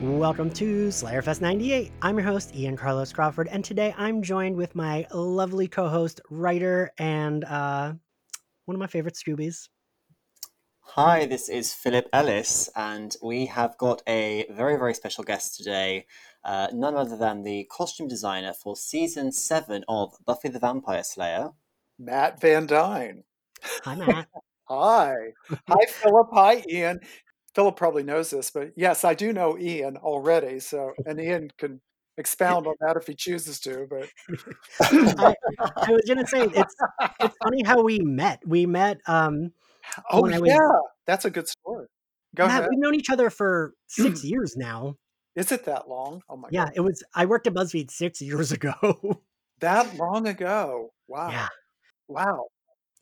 Welcome to Slayerfest 98. I'm your host, Ian Carlos Crawford, and today I'm joined with my lovely co host, writer, and uh, one of my favorite Scoobies. Hi, this is Philip Ellis, and we have got a very, very special guest today. Uh, none other than the costume designer for season seven of Buffy the Vampire Slayer, Matt Van Dyne. Hi, Matt. Hi. Hi, Philip. Hi, Ian. Philip probably knows this, but yes, I do know Ian already. So, and Ian can expound on that if he chooses to. But I, I was gonna say it's it's funny how we met. We met. Um, oh yeah, was- that's a good story. Go Matt, ahead. we've known each other for six years now. Is it that long? Oh my god. Yeah, god, it was. I worked at BuzzFeed six years ago. that long ago. Wow. yeah. Wow.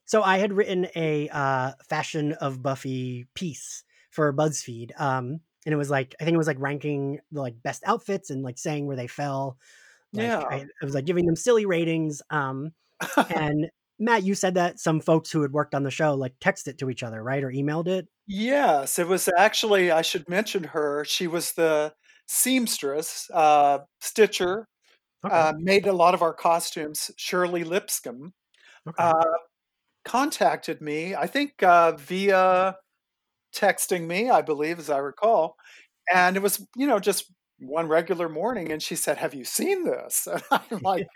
So I had written a uh, fashion of Buffy piece for BuzzFeed, um, and it was like I think it was like ranking the like best outfits and like saying where they fell. Like, Yeah. I, I was like giving them silly ratings. Um, and Matt, you said that some folks who had worked on the show like texted it to each other, right, or emailed it. Yes, it was actually, I should mention her. She was the seamstress, uh, stitcher, Okay. uh, made a lot of our costumes. Shirley Lipscomb okay. uh, contacted me, I think uh, via texting me, I believe, as I recall. And it was, you know, just one regular morning. And she said, Have you seen this? And I'm like,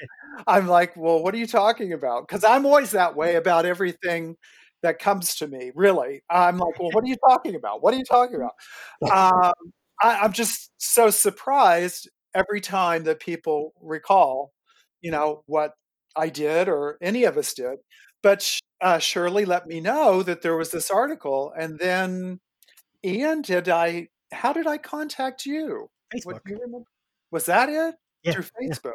I'm like, well, what are you talking about? Because I'm always that way about everything that comes to me. Really, I'm like, well, what are you talking about? What are you talking about? Um, I, I'm just so surprised every time that people recall, you know, what I did or any of us did. But uh, Shirley let me know that there was this article, and then Ian, did I? How did I contact you? Facebook. You? Was that it? Yeah, through yeah. Facebook.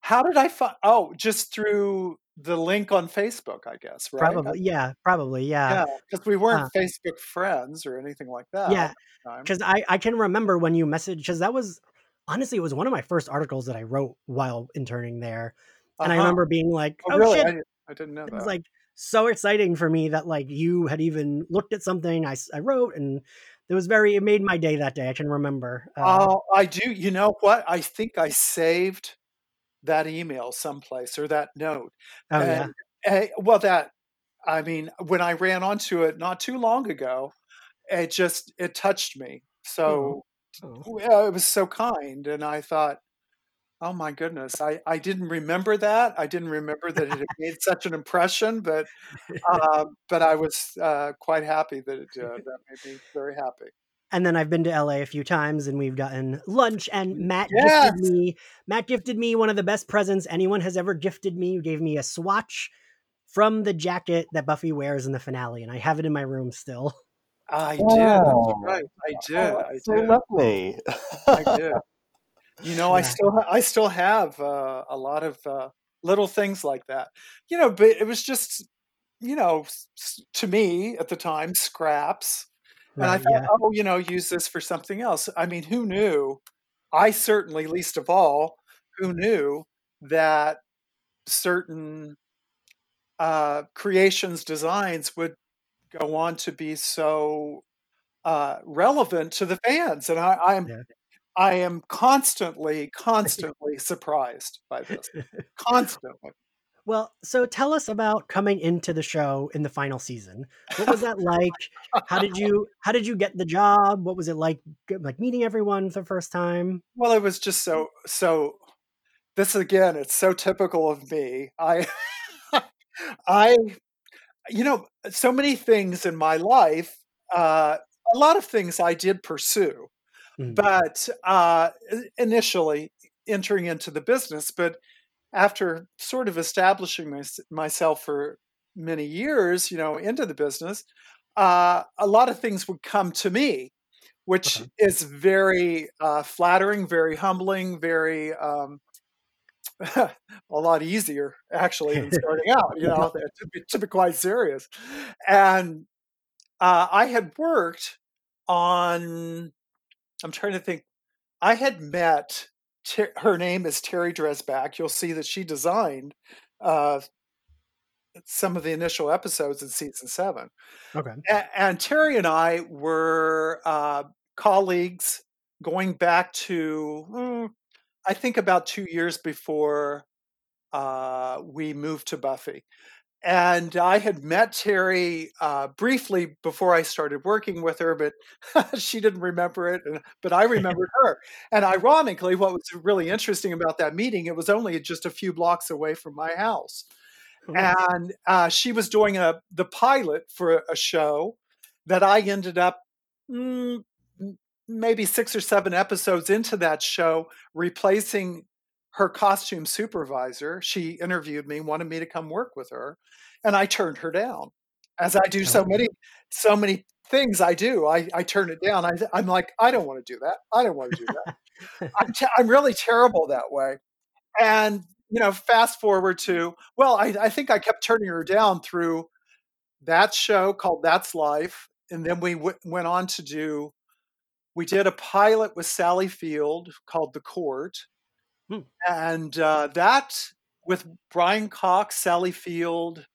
How did I find? Oh, just through the link on Facebook, I guess, right? Probably, yeah, probably, yeah. Yeah, because we weren't Uh, Facebook friends or anything like that. Yeah, at the time. because I I can remember when you messaged because that was honestly it was one of my first articles that I wrote while interning there, and I Uh-huh. remember being like, Oh, oh, really? shit, I, didn't- I didn't know it that. was like so exciting for me that like you had even looked at something I, I wrote and it was very it made my day that day i can remember uh, Oh, I do. You know what? I think I saved that email someplace or that note. oh yeah And, eh, well, that I mean, when I ran onto it not too long ago, it just it touched me. So Oh. yeah, it was so kind, and I thought, oh my goodness, I I didn't remember that. I didn't remember that it had made such an impression, but um, but I was uh, quite happy that it did. That made me very happy. and then i've been to la a few times and we've gotten lunch and matt Yes. gifted me matt gifted me one of the best presents anyone has ever gifted me he gave me a swatch from the jacket that buffy wears in the finale and i have it in my room still I did. Wow. That's right. I did. Oh, I that's so did. lovely. I did. You know, I still ha- I still have uh, a lot of uh, little things like that. You know, but it was just you know to me at the time scraps, and I thought, yeah. oh, you know, use this for something else. I mean, who knew? I certainly, least of all, who knew that certain uh, creations, designs would go on to be so uh, relevant to the fans, and I, I'm Yeah. I am constantly, constantly surprised by this. Constantly. Well, so tell us about coming into the show in the final season. What was that like? How did you how did you get the job? What was it like like meeting everyone for the first time? Well, it was just so so. This again, it's so typical of me. I, I, you know, so many things in my life. Uh, a lot of things I did pursue, Mhm. but uh, initially entering into the business, but after sort of establishing mys- myself for many years, you know, into the business, uh, a lot of things would come to me, which Okay. is very uh, flattering, very humbling, very um, a lot easier actually than starting out. You know, to be, to be quite serious, and uh, I had worked on. I'm trying to think. I had met. Ter- her name is Terry Dresbach. You'll see that she designed uh, some of the initial episodes in season seven. Okay. A- and Terry and I were uh, colleagues going back to mm, I think about two years before uh, we moved to Buffy. And I had met Terry uh, briefly before I started working with her, but she didn't remember it. And, but I remembered her. And ironically, what was really interesting about that meeting, it was only just a few blocks away from my house. Mhm. And uh, she was doing a the pilot for a show that I ended up mm, maybe six or seven episodes into that show, replacing her costume supervisor. She interviewed me, wanted me to come work with her, and I turned her down, as I do so Oh. many, so many things. I do. I, I turn it down. I, I'm like, I don't want to do that. I don't want to do that. I'm, te- I'm really terrible that way. And you know, fast forward to well, I, I think I kept turning her down through that show called That's Life, and then we w- went on to do. We did a pilot with Sally Field called The Court, Hmm. and uh, that with Brian Cox, Sally Field,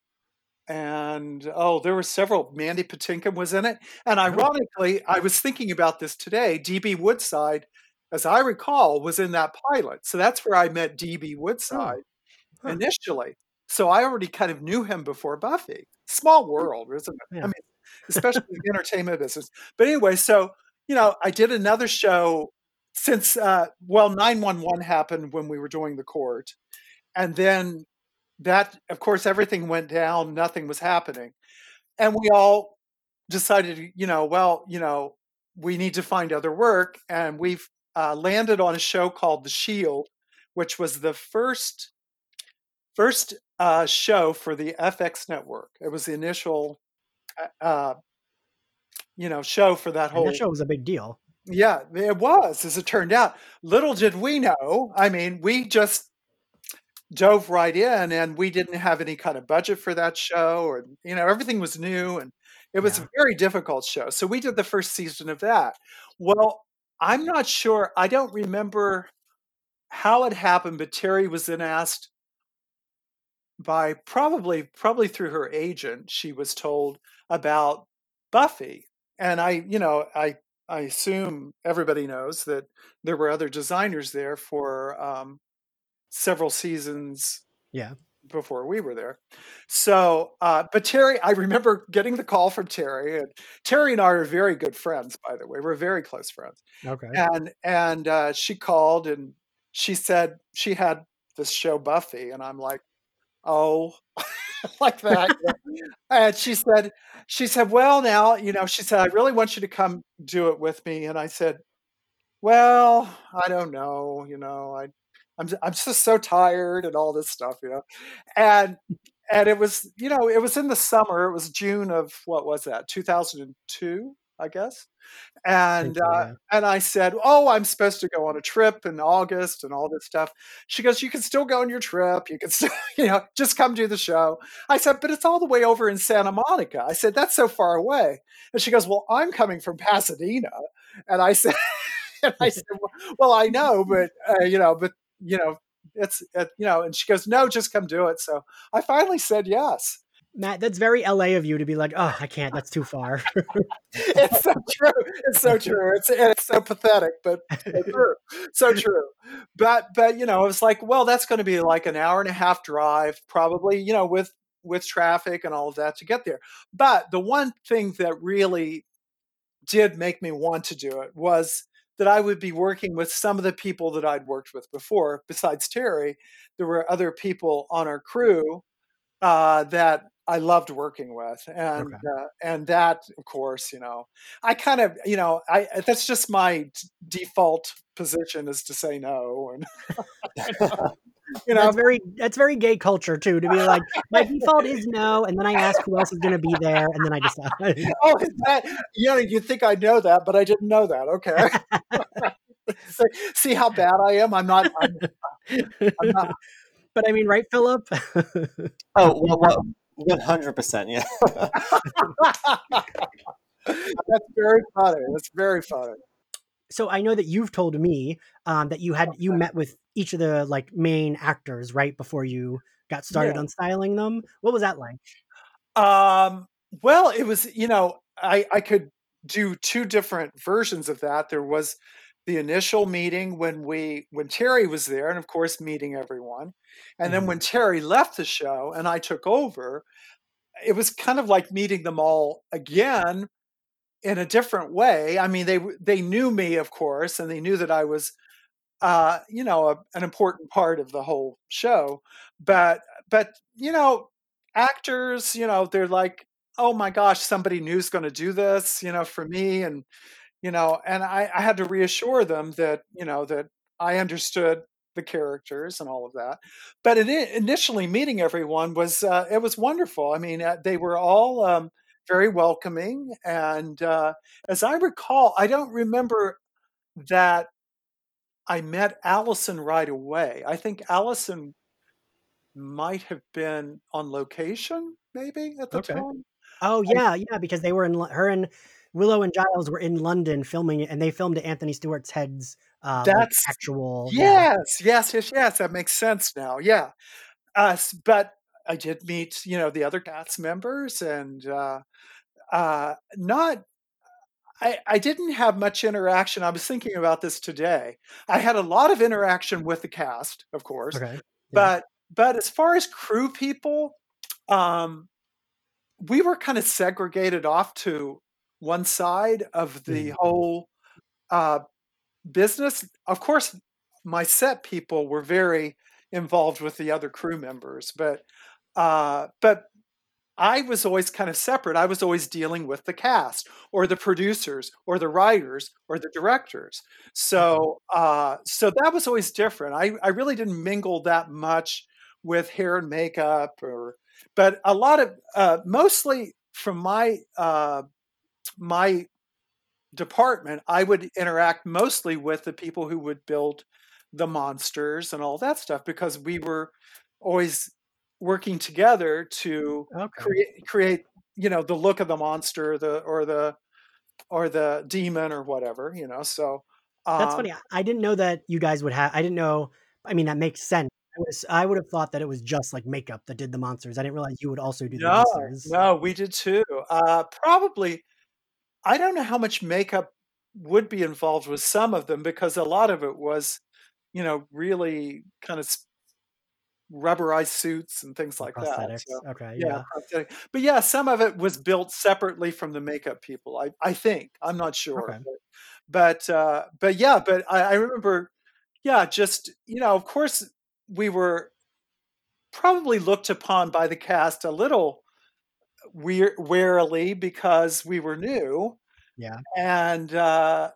and oh, there were several. Mandy Patinkin was in it, and Oh. ironically, I was thinking about this today. DB Woodside, as I recall, was in that pilot, so that's where I met DB Woodside Oh. Huh. initially. So I already kind of knew him before Buffy. Small world, isn't it? Yeah. I mean, especially the entertainment business. But anyway, so you know, I did another show since uh, well, nine one one happened when we were doing the court, and then that, of course, everything went down. Nothing was happening, and we all decided, you know, well, you know, we need to find other work, and we've uh, landed on a show called The Shield, which was the first first uh, show for the FX network. It was the initial, uh, uh, you know, show for that And whole. that show was a big deal. Yeah, it was, as it turned out. Little did we know. I mean, we just dove right in and we didn't have any kind of budget for that show and you know everything was new and it was Yeah. a very difficult show so we did the first season of that well i'm not sure i don't remember how it happened but terry was then asked by probably probably through her agent she was told about buffy and i you know i i assume everybody knows that there were other designers there for um, several seasons Yeah. before we were there. So, uh, but Terry, I remember getting the call from Terry, and Terry and I are very good friends, by the way. We're very close friends. Okay. And and uh, she called and she said she had this show Buffy, and I'm like, oh, like that. and she said, she said, well, now you know, she said, I really want you to come do it with me, and I said, well, I don't know, you know, I. I'm, I'm just so tired and all this stuff, you know, and and it was you know it was in the summer. It was June of what was that 2002, I guess, and uh, and I said, oh, I'm supposed to go on a trip in August and all this stuff. She goes, you can still go on your trip. You can still you know just come do the show. I said, but it's all the way over in Santa Monica. I said that's so far away, and she goes, well, I'm coming from Pasadena, and I said. And I said, well, I know, but uh, you know, but you know, it's uh, you know, and she goes, no, just come do it. So I finally said yes. Matt, that's very LA of you to be like, oh, I can't. That's too far. It's so true. It's so true. It's it's so pathetic, but so true. So true. But but you know, it was like, well, that's going to be like an hour and a half drive, probably. You know, with with traffic and all of that to get there. But the one thing that really did make me want to do it was that I would be working with some of the people that I'd worked with before. Besides Terry, there were other people on our crew uh, that I loved working with, and Okay. uh, and that, of course, you know, I kind of, you know, I that's just my d- default position is to say no, and you know, That's very that's very gay culture too. To be like, my default is no, and then I ask who else is going to be there, and then I decide. oh, is that you know, you think I know that, but I didn't know that. Okay, so, see how bad I am. I'm not. I'm, I'm not but I mean, right, Philip? Oh, well, well, 100%. Yeah. That's very funny. That's very funny. so I know that you've told me um, that you had you met with each of the like main actors right before you got started Yeah. on styling them. What was that like? Um, well, it was, you know, I, I could do two different versions of that. There was the initial meeting when we when Terry was there, and of course meeting everyone, and then Mhm. when Terry left the show and I took over, it was kind of like meeting them all again in a different way. I mean, they they knew me, of course, and they knew that I was, uh, you know, a, an important part of the whole show. But but you know, actors, you know, they're like, oh my gosh, somebody new's going to do this, you know, for me, and you know, and I, I had to reassure them that you know that I understood the characters and all of that. But it, initially, meeting everyone was uh, it was wonderful. I mean, uh, they were all um, very welcoming, and uh, as I recall, I don't remember that I met Allison right away. I think Allison might have been on location, maybe at the Okay. time. Oh yeah, yeah, because they were in her and Willow and Giles were in London filming it, and they filmed Anthony Stewart Head's uh, like that's actual. Yeah. yes, yes, yes, yes. That makes sense now. Yeah. Uh, but I did meet, you know, the other cast members, and uh, uh, not. I, I didn't have much interaction. I was thinking about this today. I had a lot of interaction with the cast, of course, Okay. Yeah. but but as far as crew people, um, we were kind of segregated off to one side of the Mhm. whole uh, business. Of course, my set people were very involved with the other crew members, but uh, but I was always kind of separate. I was always dealing with the cast or the producers or the writers or the directors. So uh, so that was always different. I, I really didn't mingle that much with hair and makeup or but a lot of uh, mostly from my uh, my department, I would interact mostly with the people who would build the monsters and all that stuff because we were always working together to Okay. create create you know the look of the monster the or the or the demon or whatever you know so That's um funny. I didn't know that you guys would have. I didn't know. I mean, that makes sense. I was. I would have thought that it was just like makeup that did the monsters. I didn't realize you would also do the no monsters. no we did too uh probably i don't know how much makeup would be involved with some of them because a lot of it was you know really kind of rubberized suits and things like that so Okay. yeah Yeah. but yeah some of it was built separately from the makeup people i i think i'm not sure Okay. but but uh but yeah but i, I remember yeah just you know of course we were probably looked upon by the cast a little weir- warily because we were new Yeah. and uh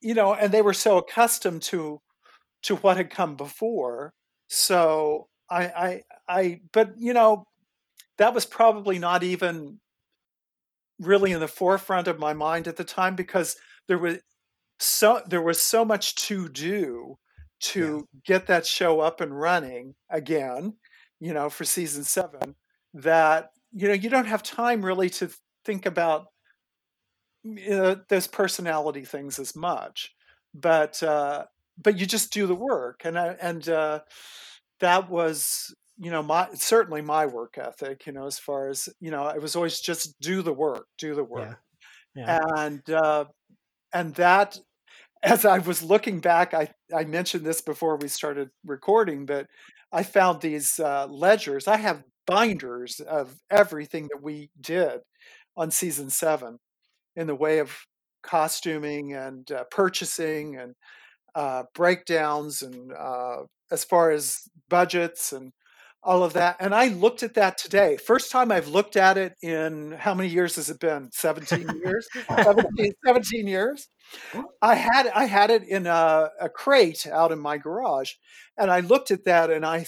you know and they were so accustomed to to what had come before so i i i but you know that was probably not even really in the forefront of my mind at the time because there was so there was so much to do Yeah. to get that show up and running again you know for season 7 that you know you don't have time really to think about you know, those personality things as much but uh but you just do the work and I, and uh that was you know my certainly my work ethic you know as far as you know it was always just do the work do the work Yeah. Yeah. and uh and that as i was looking back i i mentioned this before we started recording but i found these uh ledgers i have binders of everything that we did on season 7 in the way of costuming and uh, purchasing and uh, breakdowns and uh, as far as budgets and all of that. And I looked at that today. First time I've looked at it in how many years has it been? 17 years? 17, 17 years. I had I had it in a, a crate out in my garage, and I looked at that and I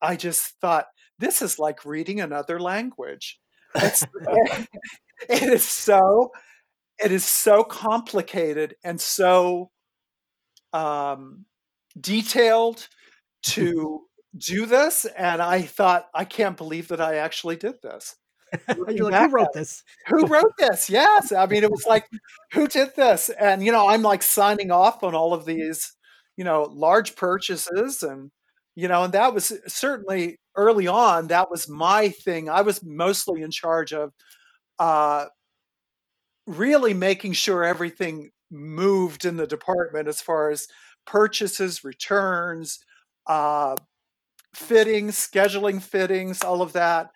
I just thought this is like reading another language. It's it is so it is so complicated and so um, detailed to do this and i thought i can't believe that i actually did this You're like, who wrote this? who wrote this yes i mean it was like who did this and you know i'm like signing off on all of these you know large purchases and you know and that was certainly early on that was my thing i was mostly in charge of uh really making sure everything moved in the department as far as purchases, returns, uh, fittings, scheduling fittings, all of that,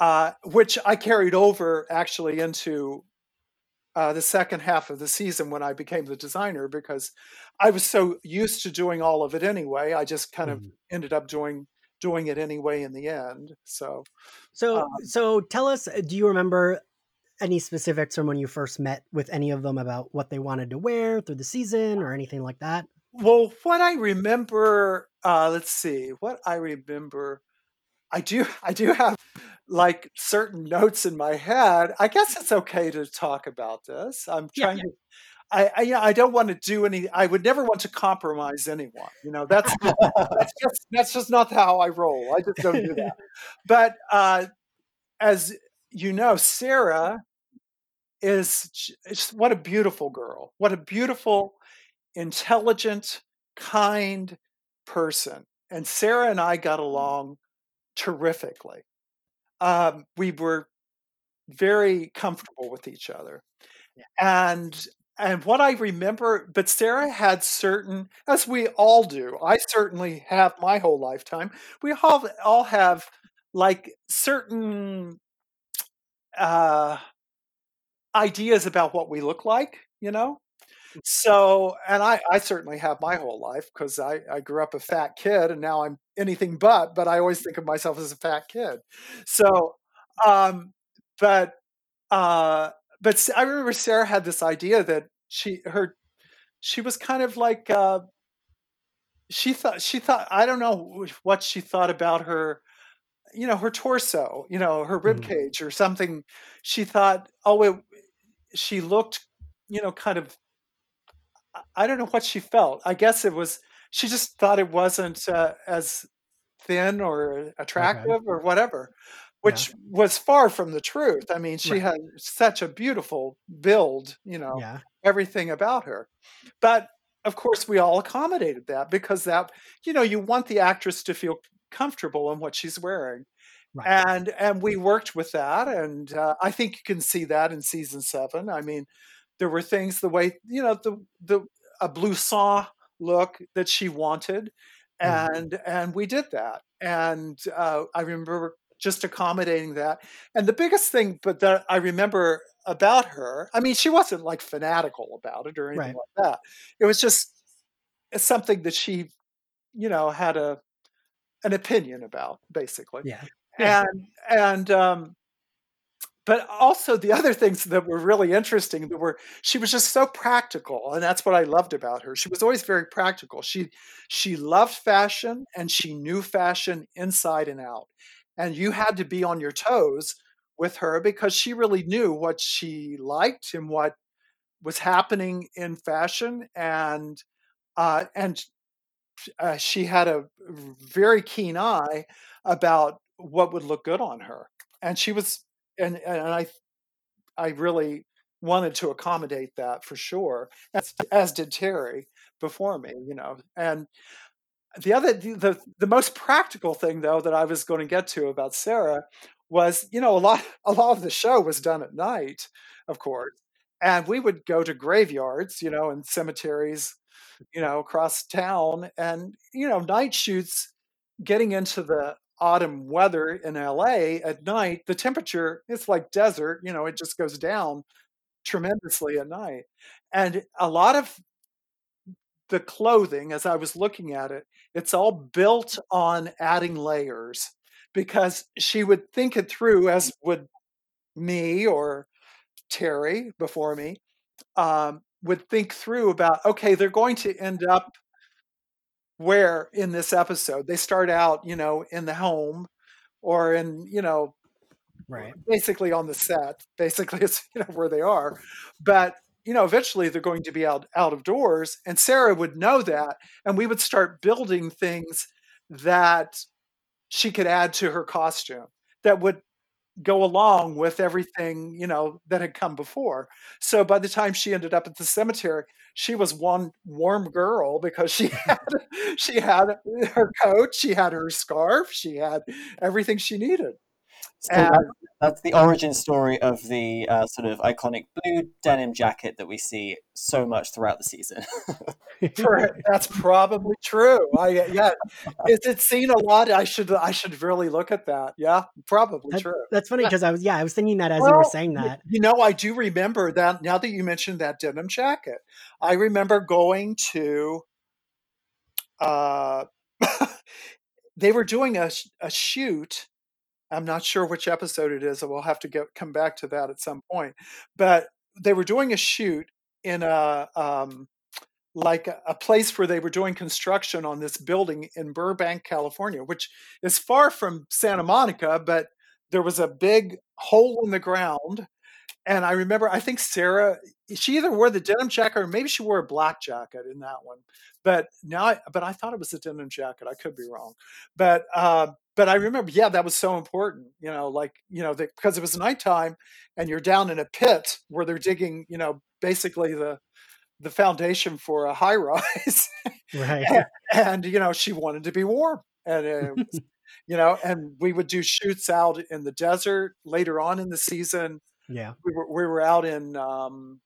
uh, which I carried over actually into uh, the second half of the season when I became the designer because I was so used to doing all of it anyway. I just kind of Mhm. ended up doing doing it anyway in the end. So So, um, so tell us, uh, do you remember any specifics from when you first met with any of them about what they wanted to wear through the season or anything like that? Well, what I remember, uh, let's see, what I remember, I do, I do have like certain notes in my head. I guess it's okay to talk about this. I'm Yeah. trying to. I, I, yeah, I don't want to do any. I would never want to compromise anyone. You know, that's that's just that's just not how I roll. I just don't do that. But uh, as you know, Sarah is just what a beautiful girl. What a beautiful, intelligent, kind person. And Sarah and I got along terrifically. Um, we were very comfortable with each other. And and what I remember, but Sarah had certain, as we all do, I certainly have my whole lifetime. We all all have like certain uh, ideas about what we look like, you know. So, and I, I certainly have my whole life because I, I grew up a fat kid and now I'm anything but, but I always think of myself as a fat kid. So, um, but, uh, but I remember Sarah had this idea that she, her, she was kind of like, uh, she thought, she thought, I don't know what she thought about her, you know, her torso, you know, her rib Mhm. cage or something. She thought, oh, it, she looked, you know, kind of I- don't know what she felt. I guess it was she just thought it wasn't uh, as thin or Okay. attractive or whatever, Yeah. which was far from the truth. I mean, she Right. had such a beautiful build, you know, Yeah. everything about her. But of course, we all accommodated that because that, you know, you want the actress to feel comfortable in what she's wearing. Right. And and we worked with that, and uh, I think you can see that in season seven. I mean, there were things the way you know the the a blue saw look that she wanted Mhm. and and we did that and uh, i remember just accommodating that and the biggest thing but that i remember about her i mean she wasn't like fanatical about it or anything Right. like that it was just something that she you know had a an opinion about basically Yeah. Yeah. and and um but also the other things that were really interesting that were she was just so practical and that's what i loved about her she was always very practical she she loved fashion and she knew fashion inside and out and you had to be on your toes with her because she really knew what she liked and what was happening in fashion and uh, and uh, she had a very keen eye about what would look good on her. And she was and and i i really wanted to accommodate that for sure as, as did terry before me you know and the other the, the most practical thing though that i was going to get to about sarah was you know a lot a lot of the show was done at night of course and we would go to graveyards you know and cemeteries you know across town and you know night shoots getting into the autumn weather in LA at night the temperature it's like desert you know it just goes down tremendously at night and a lot of the clothing as I was looking at it, it's all built on adding layers because she would think it through, as would me or Terry before me, um, would think through about okay, they're going to end up where in this episode they start out, you know, in the home or in, you know, Right. basically on the set. Basically, it's you know where they are, but you know eventually they're going to be out out of doors, and Sarah would know that, and we would start building things that she could add to her costume that would go along with everything you know that had come before. So by the time she ended up at the cemetery, she was one warm girl because she had she had her coat, she had her scarf, she had everything she needed. So that, that's the origin story of the uh, sort of iconic blue denim jacket that we see so much throughout the season. For- that's probably true. I yeah, is it seen a lot? I should I should really look at that. Yeah, probably That- true. That's funny because I was yeah I was thinking that as you were saying that. You know, I do remember that now that you mentioned that denim jacket. I remember going to uh they were doing a a shoot. I'm not sure which episode it is, and we'll have to get come back to that at some point. But they were doing a shoot in a um like a, a place where they were doing construction on this building in Burbank, California, which is far from Santa Monica, but there was a big hole in the ground. And I remember, I think Sarah, she either wore the denim jacket or maybe she wore a black jacket in that one. But now, I, but I thought it was a denim jacket. I could be wrong. But, uh, but I remember, yeah, that was so important, you know, like, you know, that because it was nighttime and you're down in a pit where they're digging, you know, basically the, the foundation for a high rise. Right. and you know she wanted to be warm and it was, you know and we would do shoots out in the desert later on in the season yeah. we were, we were out in um,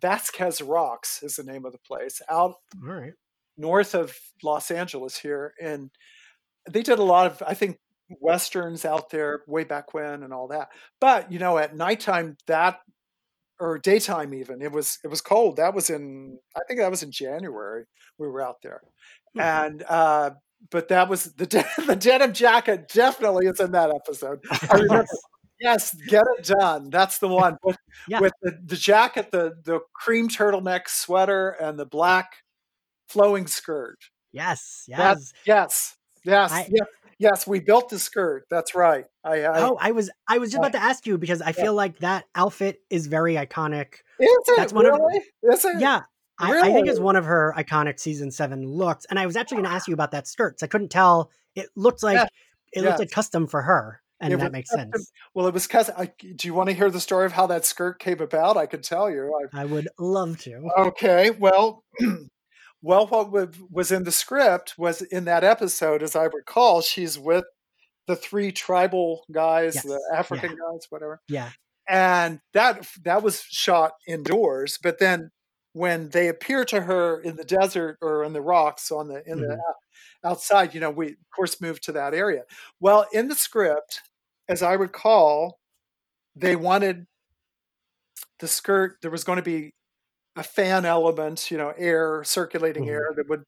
vasquez rocks is the name of the place out right. north of los angeles here and they did a lot of i think westerns out there way back when and all that but you know at nighttime that or daytime even it was it was cold that was in i think that was in january we were out there Hmm. and uh but that was the de- the denim jacket definitely is in that episode i remember Yes. yes get it done that's the one with, Yeah. with the, the jacket the the cream turtleneck sweater and the black flowing skirt Yes. That- Yes. yes yes I- yes yes we built the skirt that's right i, I oh, I was I was just about to ask you because I feel like that outfit is very iconic. is it that's one of- is it Yeah. I, I think it's one of her iconic season seven looks. And I was actually going to ask ah. you about that skirt. 'cause I couldn't tell. It looked like Yeah. it looked Yes. like custom for her, and It that makes sense. Well, it was because. Do you want to hear the story of how that skirt came about? I could tell you. I- I would love to. okay. Well, well, what was in the script was in that episode, as I recall, she's with the three tribal guys, Yes, the African guys, whatever, Yeah. and that that was shot indoors. But then when they appear to her in the desert or in the rocks on the in the Mhm. out- outside, you know, we of course moved to that area. Well, in the script, as I recall, they wanted the skirt. There was going to be a fan element, you know, air circulating Mhm. air that would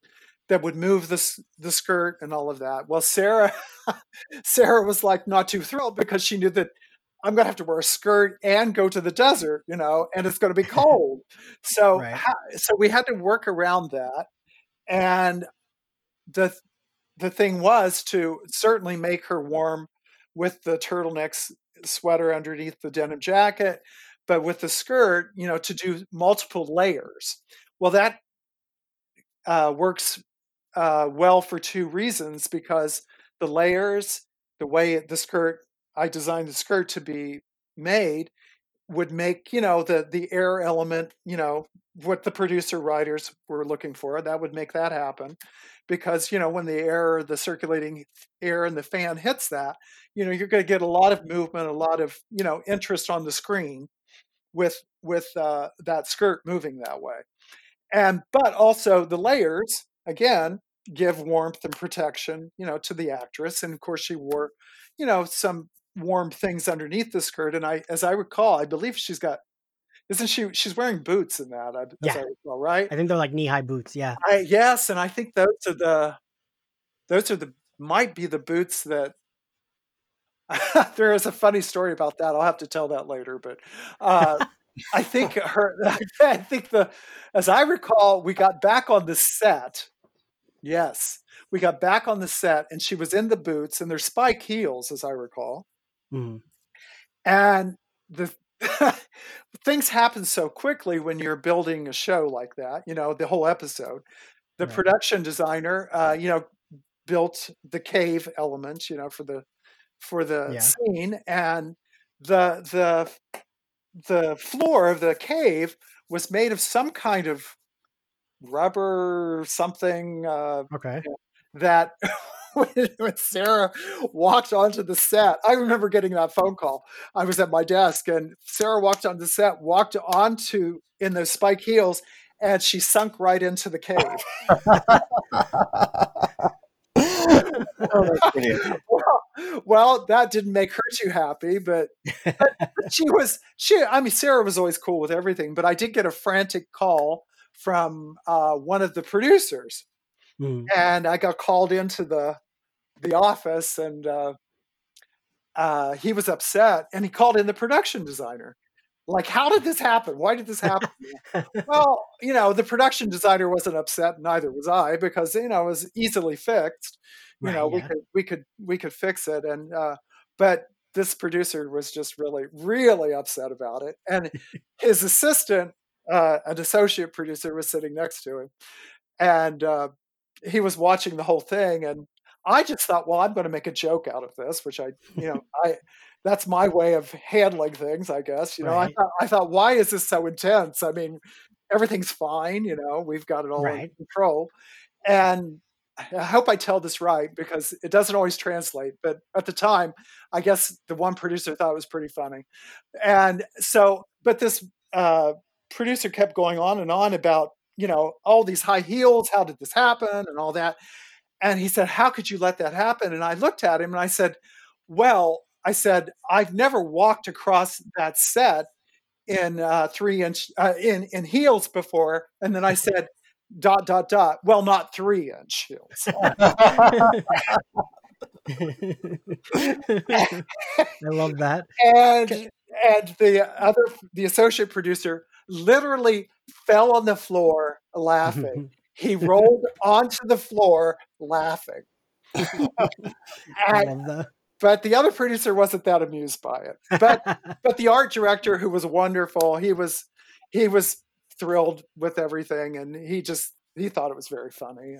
that would move this the skirt and all of that. Well, Sarah Sarah was like not too thrilled because she knew that I'm going to have to wear a skirt and go to the desert, you know, and it's going to be cold. So Right. so we had to work around that. And the the thing was to certainly make her warm with the turtleneck sweater underneath the denim jacket, but with the skirt, you know, to do multiple layers. Well, that uh, works uh, well for two reasons because the layers, the way the skirt, I designed the skirt to be made, would make you know the the air element, you know, what the producer writers were looking for. That would make that happen because you know when the air, the circulating air, and the fan hits that, you know, you're going to get a lot of movement, a lot of you know interest on the screen with with uh, that skirt moving that way and but also the layers again give warmth and protection you know to the actress and of course she wore you know some warm things underneath the skirt and i as i recall i believe she's got isn't she she's wearing boots in that as Yeah. i recall right I think they're like knee high boots. Yeah. I, yes and i think those are the those are the might be the boots that there is a funny story about that i'll have to tell that later but uh I think her. I think the, as I recall, we got back on the set. Yes, we got back on the set, and she was in the boots and they're spike heels, as I recall. Mhm. And the things happen so quickly when you're building a show like that. You know, the whole episode. The Right. production designer, uh, you know, built the cave element. You know, for the for the Yeah. scene, and the the the floor of the cave was made of some kind of rubber something uh, Okay. that when, Sarah walked onto the set, I remember getting that phone call. I was at my desk, and Sarah walked onto the set, walked onto in those spike heels, and she sunk right into the cave. oh, well, well, that didn't make her too happy, but, but she was she. I mean, Sarah was always cool with everything, but I did get a frantic call from uh, one of the producers, Mm. and I got called into the the office, and uh, uh, he was upset, and he called in the production designer. Like, how did this happen? Why did this happen? well, you know, the production designer wasn't upset, neither was I, because you know it was easily fixed. You Right, know, we could we could we could fix it, and uh, but this producer was just really really upset about it, and his assistant, uh, an associate producer, was sitting next to him, and uh, he was watching the whole thing, and I just thought, well, I'm going to make a joke out of this, which I, you know, I that's my way of handling things, I guess. You know, I thought, I thought, why is this so intense? I mean, everything's fine. You know, we've got it all Right. under control, and I hope I tell this right because it doesn't always translate. But at the time, I guess the one producer thought it was pretty funny, and so, but this uh, producer kept going on and on about you know all these high heels. How did this happen and all that? And he said, How could you let that happen? And I looked at him and I said, Well, I said, I've never walked across that set in uh, three inch uh, in in heels before. And then I said, dot dot dot. Well, not three inch heels. I love that. and and the other the associate producer literally fell on the floor laughing. He rolled onto the floor laughing. And- but the other producer wasn't that amused by it. But but the art director who was wonderful he was he was thrilled with everything and he just he thought it was very funny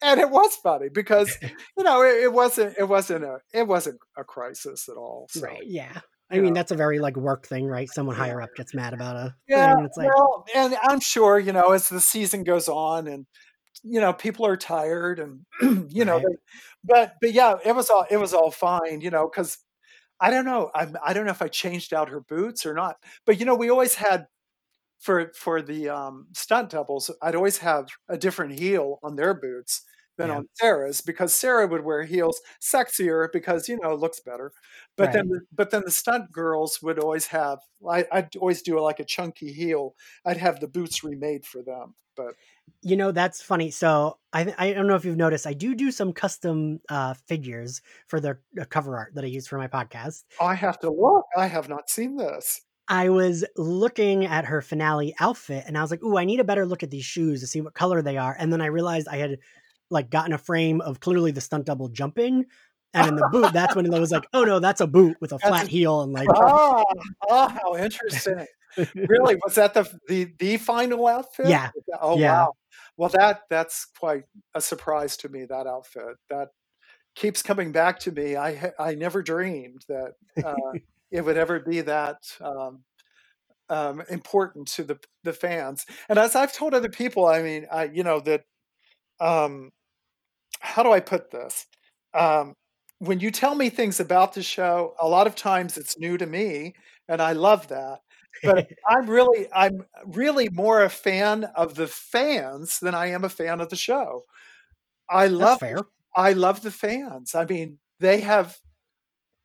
and it was funny because you know it, it wasn't it wasn't a it wasn't a crisis at all so, right. Yeah. I mean, know. that's a very like work thing, right? Someone higher up gets mad about a yeah thing. and It's like, well and i'm sure you know as the season goes on and you know people are tired and you know Right. they, but but yeah it was all it was all fine you know because i don't know I'm, i don't know if i changed out her boots or not but you know we always had for for the um, stunt doubles i'd always have a different heel on their boots than Yeah. on sarah's because sarah would wear heels sexier because you know it looks better but then the, but then the stunt girls would always have I, i'd always do like a chunky heel i'd have the boots remade for them but you know, that's funny. So I I don't know if you've noticed, I do do some custom uh, figures for the uh, cover art that I use for my podcast. I have to look. I have not seen this. I was looking at her finale outfit and I was like, "Ooh, I need a better look at these shoes to see what color they are." And then I realized I had like gotten a frame of clearly the stunt double jumping, and in the boot, that's when it was like, "Oh no, that's a boot with a That's flat a- heel and like." Ah, ah, how interesting. really? Was that the the the final outfit? Yeah. Oh Yeah. wow. Well, that that's quite a surprise to me. That outfit that keeps coming back to me. I I never dreamed that uh, it would ever be that um, um, important to the the fans. And as I've told other people, I mean, I you know that. Um, how do I put this? Um, when you tell me things about the show, a lot of times it's new to me, and I love that. But I'm really, I'm really more a fan of the fans than I am a fan of the show. I love. I love the fans. I mean, they have.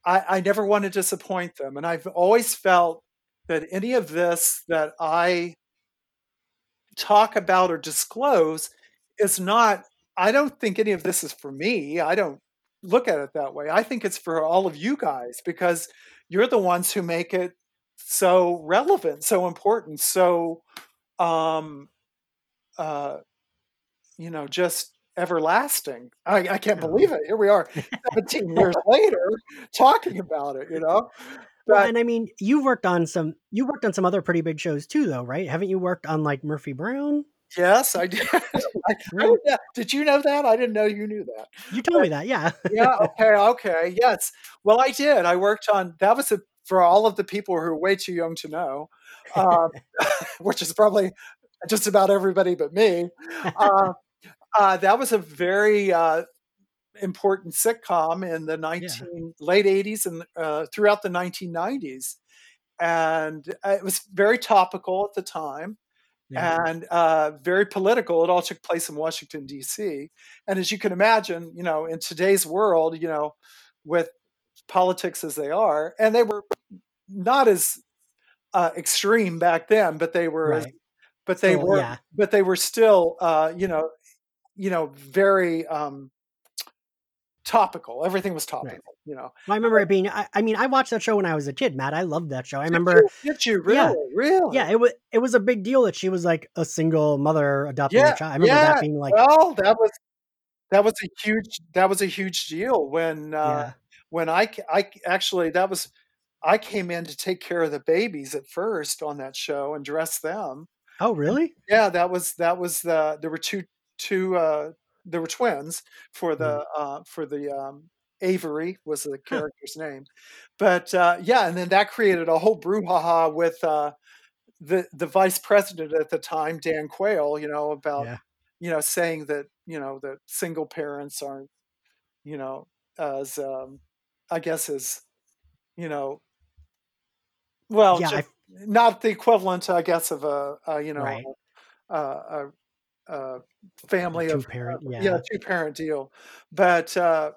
I, I never want to disappoint them, and I've always felt that any of this that I talk about or disclose is not. I don't think any of this is for me. I don't look at it that way. I think it's for all of you guys because you're the ones who make it so relevant, so important, so um uh you know, just everlasting. I, I can't believe it. Here we are 17 years later talking about it, you know. Well, and I mean, you worked on some. You worked on some other pretty big shows too, though, right? Haven't you worked on like Murphy Brown? Yes, I did. I, I Really? did you know that? I didn't know you knew that. You told me that, yeah. yeah okay okay yes well i did i worked on that was a, for all of the people who are way too young to know um, which is probably just about everybody but me uh, uh, that was a very uh, important sitcom in the 19 late 80s and uh, throughout the 1990s and uh, it was very topical at the time Yeah. and uh, very political. It all took place in Washington D.C. And as you can imagine, you know, in today's world, you know, with politics as they are, and they were not as uh, extreme back then, but they were, Right. but they Still, were, yeah. but they were still, uh, you know, you know, very um, topical. Everything was topical. You know, I remember it being. I, I mean, I watched that show when I was a kid, Matt. I loved that show. I remember. you, did you really, Yeah. really? Yeah, it was it was a big deal that she was like a single mother adopting Yeah, a child. I remember yeah. that being like, well, that was that was a huge that was a huge deal when uh, yeah, when I I actually that was I came in to take care of the babies at first on that show and dress them. oh really? Yeah, that was that was the there were two two uh, there were twins for the uh, for the um, Avery was the character's name, but uh, yeah, and then that created a whole brouhaha with uh, the the vice president at the time, Dan Quayle. You know about Yeah, you know saying that you know that single parents aren't you know as um, I guess as you know well yeah, not the equivalent I guess of a, a you know right. a, a, a A family two of parent. yeah Yeah, two parent deal but uh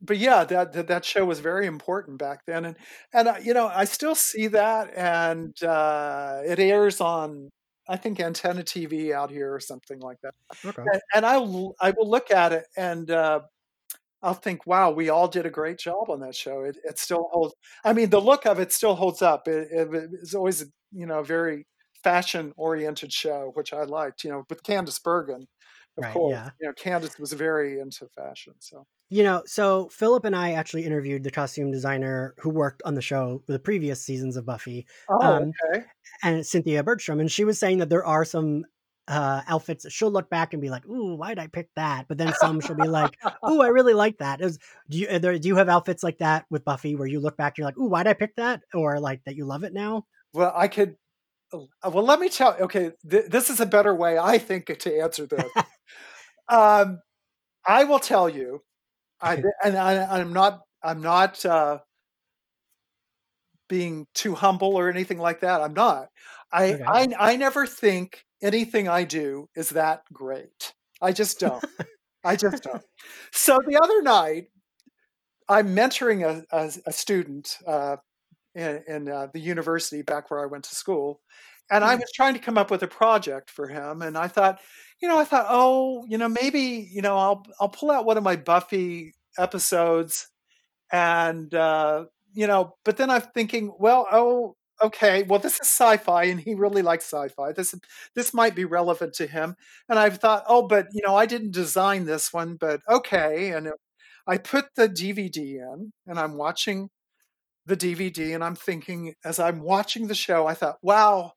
but yeah that, that that show was very important back then and and uh, you know I still see that and uh it airs on I think antenna TV out here or something like that okay. and, and I will I will look at it and uh I'll think, wow, we all did a great job on that show. It, it still holds. I mean, the look of it still holds up. It, it, it's always, you know, a very fashion-oriented show, which I liked. You know, with Candice Bergen, of Right. course. Yeah. You know, Candice was very into fashion. So, You know, so Philip and I actually interviewed the costume designer who worked on the show for the previous seasons of Buffy, oh, um, okay. and Cynthia Bergstrom, and she was saying that there are some uh, outfits that she'll look back and be like, "Ooh, why'd I pick that?" But then some she'll be like, "Ooh, I really like that." Is do you there, do you have outfits like that with Buffy where you look back and you're like, "Ooh, why'd I pick that?" Or like that you love it now? Well, I could. uh, Well, let me tell. Okay, th- this is a better way, I think, to answer this. Um, I will tell you, I and I, I'm not. I'm not uh, being too humble or anything like that. I'm not. I, Okay. I I never think anything I do is that great. I just don't. I just don't. So the other night, I'm mentoring a, a, a student uh, in, in uh, the university back where I went to school, and I Mhm. was trying to come up with a project for him. And I thought, you know, I thought, oh, you know, maybe, you know, I'll I'll pull out one of my Buffy episodes, and uh, you know, but then I'm thinking, well, oh, okay, well, this is sci-fi, and he really likes sci-fi. This this might be relevant to him. And I've thought, oh, but you know, I didn't design this one, but okay. And it, I put the DVD in, and I'm watching the DVD, and I'm thinking, as I'm watching the show, I thought, wow,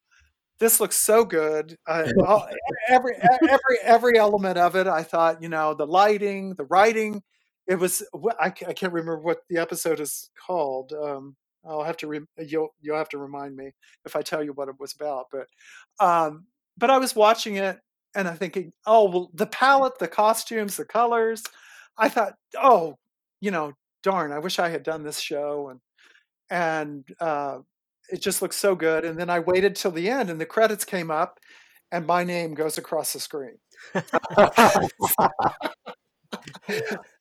this looks so good. Uh, all, every every every element of it, I thought, you know, the lighting, the writing. It was I, I can't remember what the episode is called. Um, I'll have to re- you'll you'll have to remind me if I tell you what it was about. But um, but I was watching it and I'm thinking, oh well, the palette, the costumes, the colors. I thought, oh, you know, darn, I wish I had done this show and and uh, it just looks so good. And then I waited till the end, and the credits came up, and my name goes across the screen.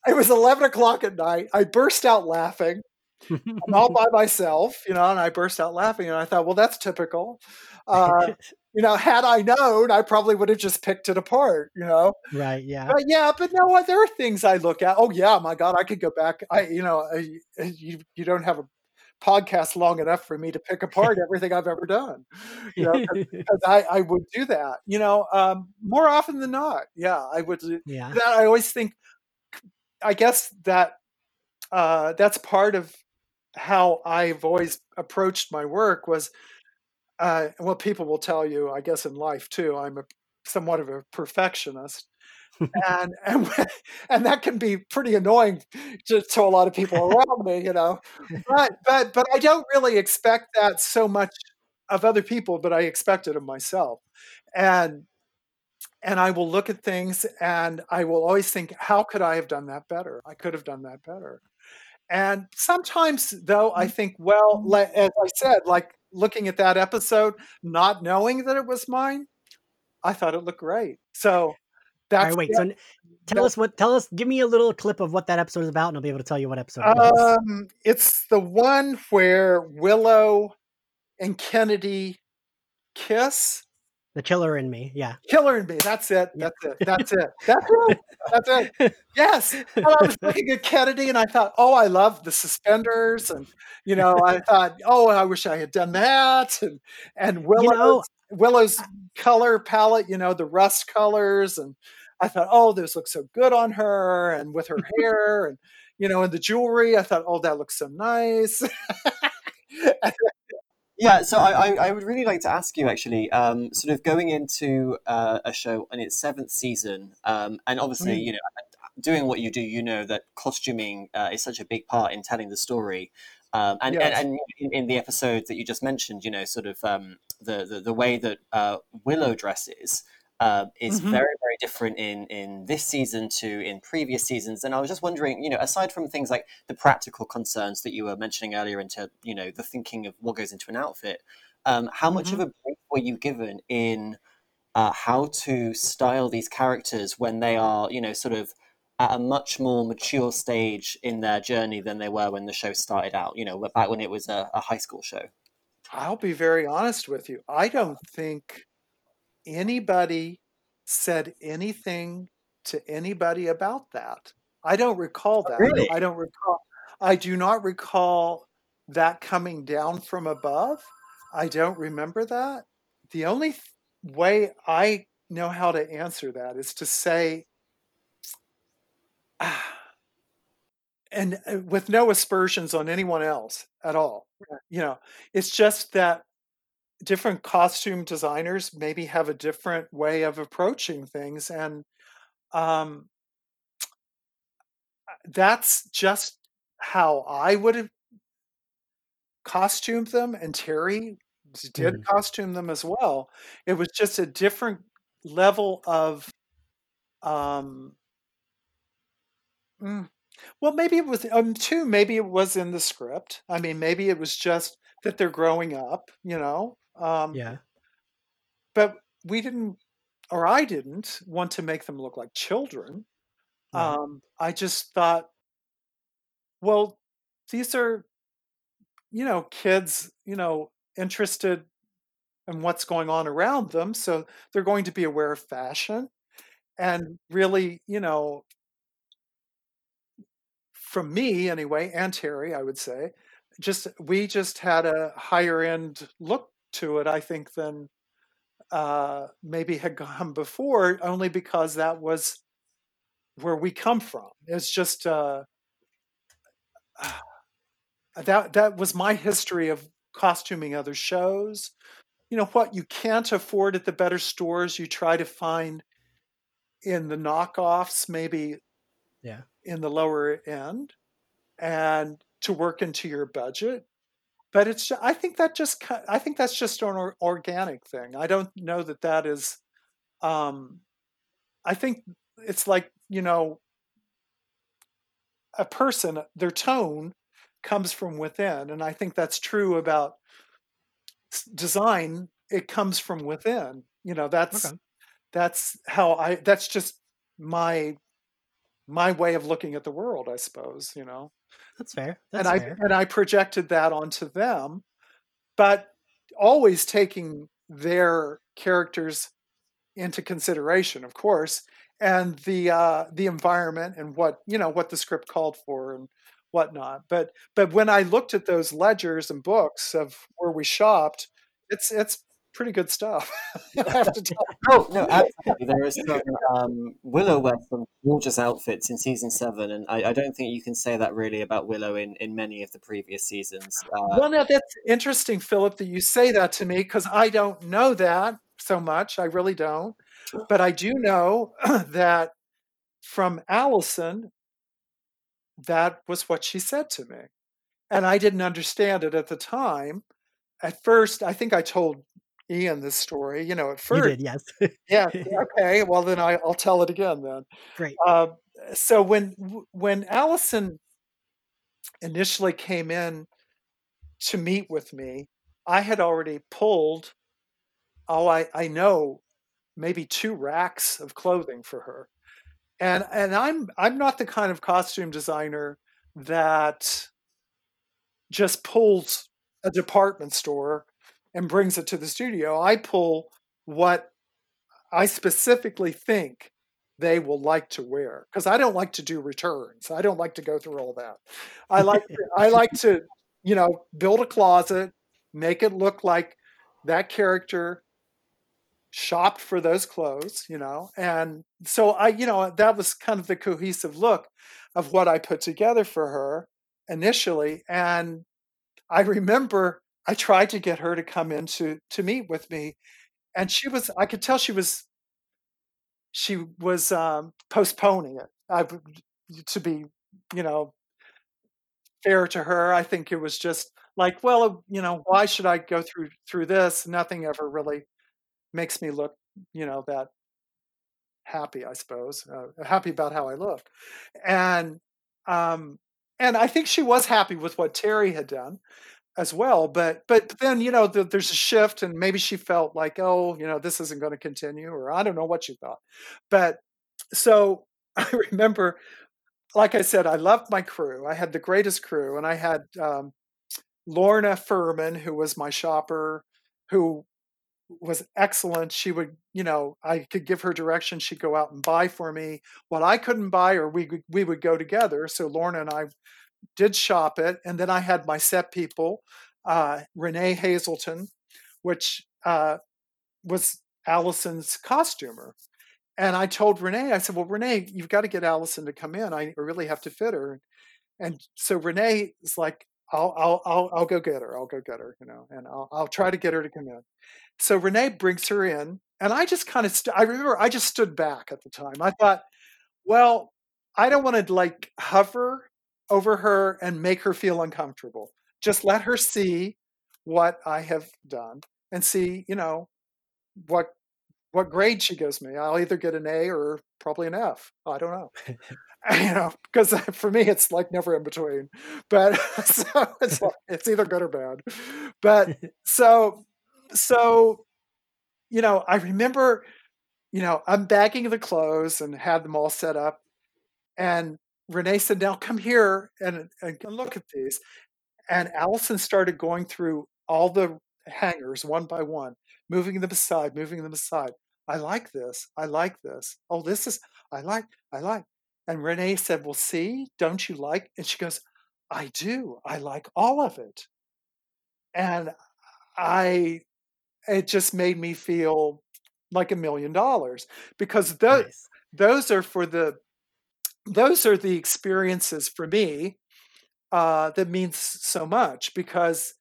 It was eleven o'clock at night. I burst out laughing. I'm all by myself, you know, and I burst out laughing, and I thought, well, that's typical. Uh, you know, had I known, I probably would have just picked it apart, you know. right. Yeah. But yeah, but no, there are things I look at. Oh yeah, my God, I could go back. I, you know, I, you you don't have a podcast long enough for me to pick apart everything I've ever done. You know, because I I would do that. You know, um, more often than not. Yeah, I would. yeah. That I always think. I guess that uh, that's part of how I've always approached my work was uh, what people will tell you, I guess in life too. I'm a somewhat of a perfectionist, and and and that can be pretty annoying to, to a lot of people around me, you know. But but but I don't really expect that so much of other people, but I expect it of myself, and and I will look at things and I will always think, how could I have done that better? I could have done that better. And sometimes, though, I mm. think, well, mm. as I said, like looking at that episode, not knowing that it was mine, I thought it looked great. So that's All right, wait. So tell us what. Tell us. Give me a little clip of what that episode is about, and I'll be able to tell you what episode. It um, it's the one where Willow and Kennedy kiss. the killer in me. Yeah. Killer in me. That's it. That's it. That's it. That's it. That's it. Yes. And I was looking at Kennedy and I thought, oh, I love the suspenders. And, you know, I thought, oh, I wish I had done that. And, and Willow's, You know, Willow's color palette, you know, the rust colors. And I thought, oh, this looks so good on her and with her hair and, you know, and the jewelry. I thought, oh, that looks so nice. Yeah, so I, I, I would really like to ask you actually, um, sort of going into uh, a show in its seventh season, um, and obviously, Mm. you know, doing what you do, you know that costuming uh, is such a big part in telling the story. Um, and, and, Yes. and in, in the episode that you just mentioned, you know, sort of um, the, the the way that uh, Willow dresses uh, is Mhm. very very different in in this season to in previous seasons. And I was just wondering, you know, aside from things like the practical concerns that you were mentioning earlier, into you know the thinking of what goes into an outfit, um, how much of Mhm. a break were you given in uh, how to style these characters when they are, you know, sort of at a much more mature stage in their journey than they were when the show started out, you know, back when it was a, a high school show. I'll be very honest with you. I don't think anybody said anything to anybody about that. I don't recall that. Really? I don't recall. I do not recall that coming down from above. I don't remember that. The only th- way I know how to answer that is to say, and uh, with no aspersions on anyone else at all. You know, it's just that different costume designers maybe have a different way of approaching things and um that's just how i would have costumed them and terry did Mhm. costume them as well. It was just a different level of um mm, well maybe it was um too maybe it was in the script. I mean maybe it was just that they're growing up you know um Yeah. but we didn't or i didn't want to make them look like children Right. um i just thought well these are you know kids you know interested in what's going on around them so they're going to be aware of fashion and really you know from me anyway and terry i would say just we just had a higher end look to it i think than uh maybe had gone before only because that was where we come from. It's just uh that that was my history of costuming other shows. You know what? You can't afford at the better stores you try to find in the knockoffs maybe Yeah. in the lower end and to work into your budget but it's i think that just i think that's just an organic thing i don't know that that is um i think it's like you know a person their tone comes from within and i think that's true about design it comes from within you know that's Okay. that's how i that's just my my way of looking at the world i suppose you know That's fair. That's and I fair. and I projected that onto them, but always taking their characters into consideration, of course, and the uh, the environment and what you know what the script called for and whatnot. But but when I looked at those ledgers and books of where we shopped, it's it's pretty good stuff. I have to tell. Oh no, absolutely. There is some um, Willow wears some gorgeous outfits in season seven, and I, I don't think you can say that really about Willow in, in many of the previous seasons. Uh, Well, now that's interesting, Philip, that you say that to me because I don't know that so much. I really don't. But I do know that from Alyson, that was what she said to me. And I didn't understand it at the time. At first, I think I told Ian this story. You know, at You first, did, yes. yeah, okay. Well, then I, I'll tell it again. Then, Great. uh, so when when Alyson initially came in to meet with me, I had already pulled. Oh, I I know, maybe two racks of clothing for her, and and I'm I'm not the kind of costume designer that just pulls a department store and brings it to the studio. I pull what I specifically think they will like to wear because I don't like to do returns. I don't like to go through all that. I like to, I like to, you know, build a closet, make it look like that character shopped for those clothes, you know. And so I, you know, that was kind of the cohesive look of what I put together for her initially. And I remember I tried to get her to come in to to meet with me, and she was I could tell she was she was um, postponing it. I, to be, you know, fair to her, I think it was just like, well, you know, why should I go through through this? Nothing ever really makes me look, you know, that happy. I suppose uh, happy about how I look, and um, and I think she was happy with what Terry had done as well. But but then you know the, there's a shift, and maybe she felt like, oh, you know, this isn't going to continue, or I don't know what she thought. But so I remember, like I said, I loved my crew. I had the greatest crew, and I had um, Lorna Furman, who was my shopper, who was excellent. She would, you know, I could give her direction. She'd go out and buy for me what I couldn't buy, or we we would go together. So Lorna and I did shop it, and then I had my set people, uh, Renee Hazelton, which uh, was Alyson's costumer. And I told Renee, I said, "Well, Renee, you've got to get Alyson to come in. I really have to fit her." And so Renee is like, "I'll, I'll, I'll, I'll go get her. I'll go get her, you know, and I'll, I'll try to get her to come in." So Renee brings her in, and I just kind of, st- I remember I just stood back at the time. I thought, well, I don't want to like hover over her and make her feel uncomfortable. Just let her see what I have done and see, you know, what what grade she gives me. I'll either get an A or probably an F. I don't know. you know, because for me it's like never in between. But so it's like, it's either good or bad. But so so you know, I remember, you know, I'm bagging the clothes and had them all set up, and Renee said, "Now come here and, and look at these." And Alyson started going through all the hangers one by one, moving them aside, moving them aside. I like this. I like this. Oh, this is I like. I like. And Renee said, "Well, see, don't you like?" And she goes, "I do. I like all of it." And I, it just made me feel like a million dollars because those Nice. those are for the those are the experiences for me uh, that means so much because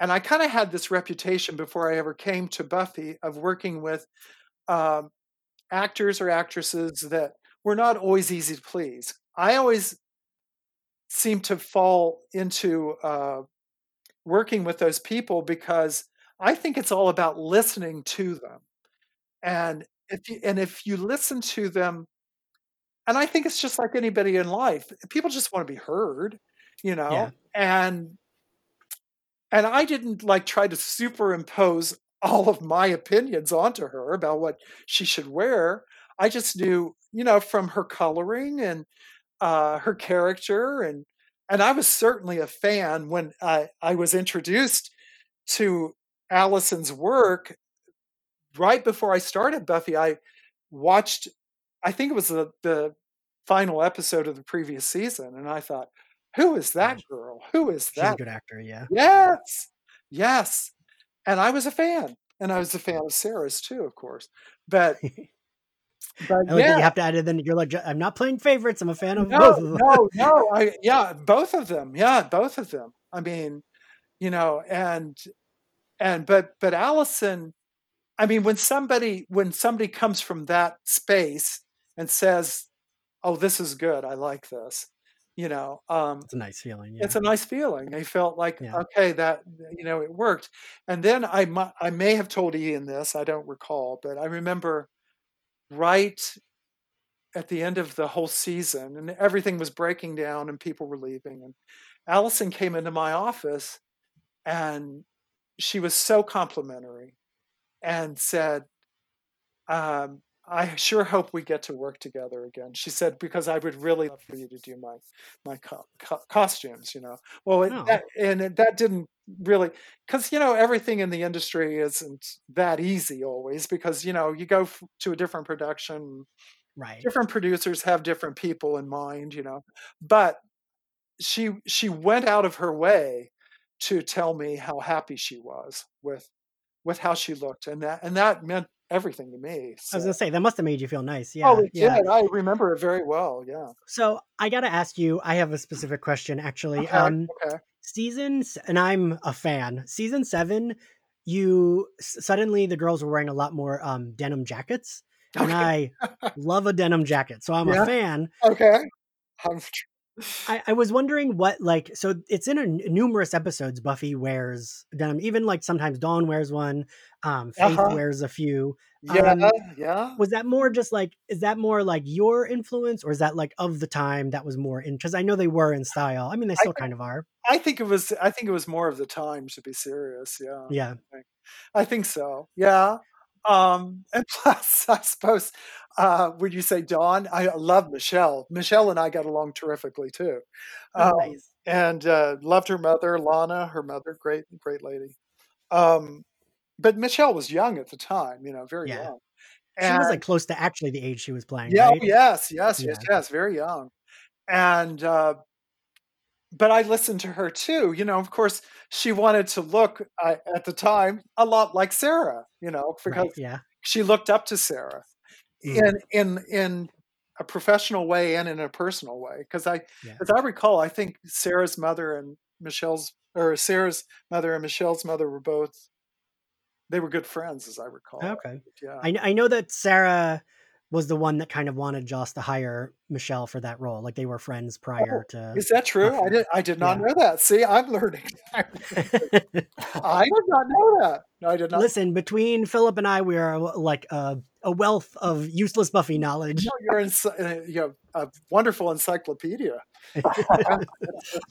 and i kind of had this reputation before i ever came to buffy of working with um, actors or actresses that were not always easy to please. I always seem to fall into uh, working with those people because i think it's all about listening to them. And if you, and if you listen to them and I think it's just like anybody in life. People just want to be heard, you know. Yeah. And and I didn't like try to superimpose all of my opinions onto her about what she should wear. I just knew, you know, from her coloring and uh, her character, and and I was certainly a fan when I, I was introduced to Alyson's work right before I started Buffy. I watched I think it was the, the final episode of the previous season, and I thought, who is that girl? Who is that? She's a good actor, yeah. Yes, yes. And I was a fan, and I was a fan of Sarah's too, of course. But but that you have to add it. Then you're like, I'm not playing favorites. I'm a fan of no, both of them. no, no. I yeah, both of them. Yeah, both of them. I mean, you know, and and but but Alyson. I mean, when somebody when somebody comes from that space and says, "Oh, this is good. I like this," you know um It's a nice feeling. Yeah. it's a nice feeling i felt like Yeah. okay that you know it worked and then i mu- i may have told ian this i don't recall but i remember right at the end of the whole season and everything was breaking down and people were leaving and Alyson came into my office and she was so complimentary and said um, i sure hope we get to work together again she said because i would really love for you to do my my co- co- costumes you know well it, Oh. that, and it, that didn't really because you know everything in the industry isn't that easy always because you know you go f- to a different production right. different producers have different people in mind you know but she she went out of her way to tell me how happy she was with with how she looked and that and that meant everything to me I was gonna say that must have made you feel nice. Yeah. oh it yeah. did i remember it very well yeah So I gotta ask you. I have a specific question actually. okay Um, okay seasons, and I'm a fan. Season seven, you suddenly the girls were wearing a lot more um denim jackets, and okay I love a denim jacket, so I'm yeah a fan. okay I'm, I, I was wondering what like so it's in a, n- numerous episodes. Buffy wears denim, even like sometimes Dawn wears one. Um, Faith uh-huh wears a few. yeah Um, yeah was that more just like is that more like your influence, or is that like of the time that was more in? Because I know they were in style. I mean, they still think kind of are. i think it was i think it was more of the time to be serious yeah Yeah. I think so. Yeah. Um, and plus, I suppose uh, when you say Dawn, I love Michelle. Michelle and I got along terrifically too, um, nice. and uh, loved her mother, Lana. Her mother, great, great lady. Um, but Michelle was young at the time, you know, very Yeah. young. She was like close to actually the age she was playing, yeah, oh, right? yes, yes, yes, yes, very young. And uh, but I listened to her too. You know, of course, she wanted to look uh, at the time a lot like Sarah. You know, because Right. Yeah. she looked up to Sarah Mhm. in in in a professional way and in a personal way. Because I, Yeah. as I recall, I think Sarah's mother and Michelle's or Sarah's mother and Michelle's mother were both they were good friends, as I recall. Okay. Yeah. I I know that Sarah was the one that kind of wanted Joss to hire Michelle for that role. Like they were friends Oh, prior to. is that true? I did. I did not Yeah. know that. See, I'm learning. I did not know that. No, I did not. Listen, between Philip and I, we are like a, a wealth of useless Buffy knowledge. No, you're in, uh, you have a wonderful encyclopedia. Yeah,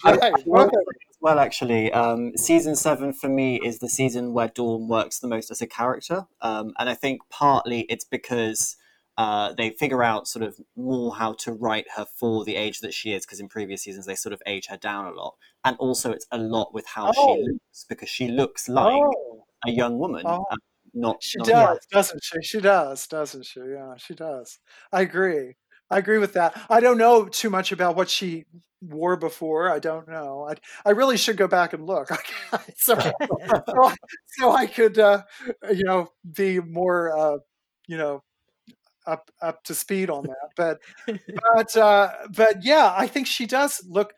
that's I, right. Okay. well, actually, um, season seven for me is the season where Dawn works the most as a character, um, and I think partly it's because uh, they figure out sort of more how to write her for the age that she is, because in previous seasons they sort of age her down a lot, and also it's a lot with how Oh. she looks because she looks like Oh, a young woman, oh. um, not She not does, Yeah. doesn't she? She does, doesn't she? Yeah, she does. I agree. I agree with that. I don't know too much about what she wore before. I don't know. I I really should go back and look. so, so, I- so I could, uh, you know, be more, uh, you know, up up to speed on that. But but uh, but yeah, I think she does look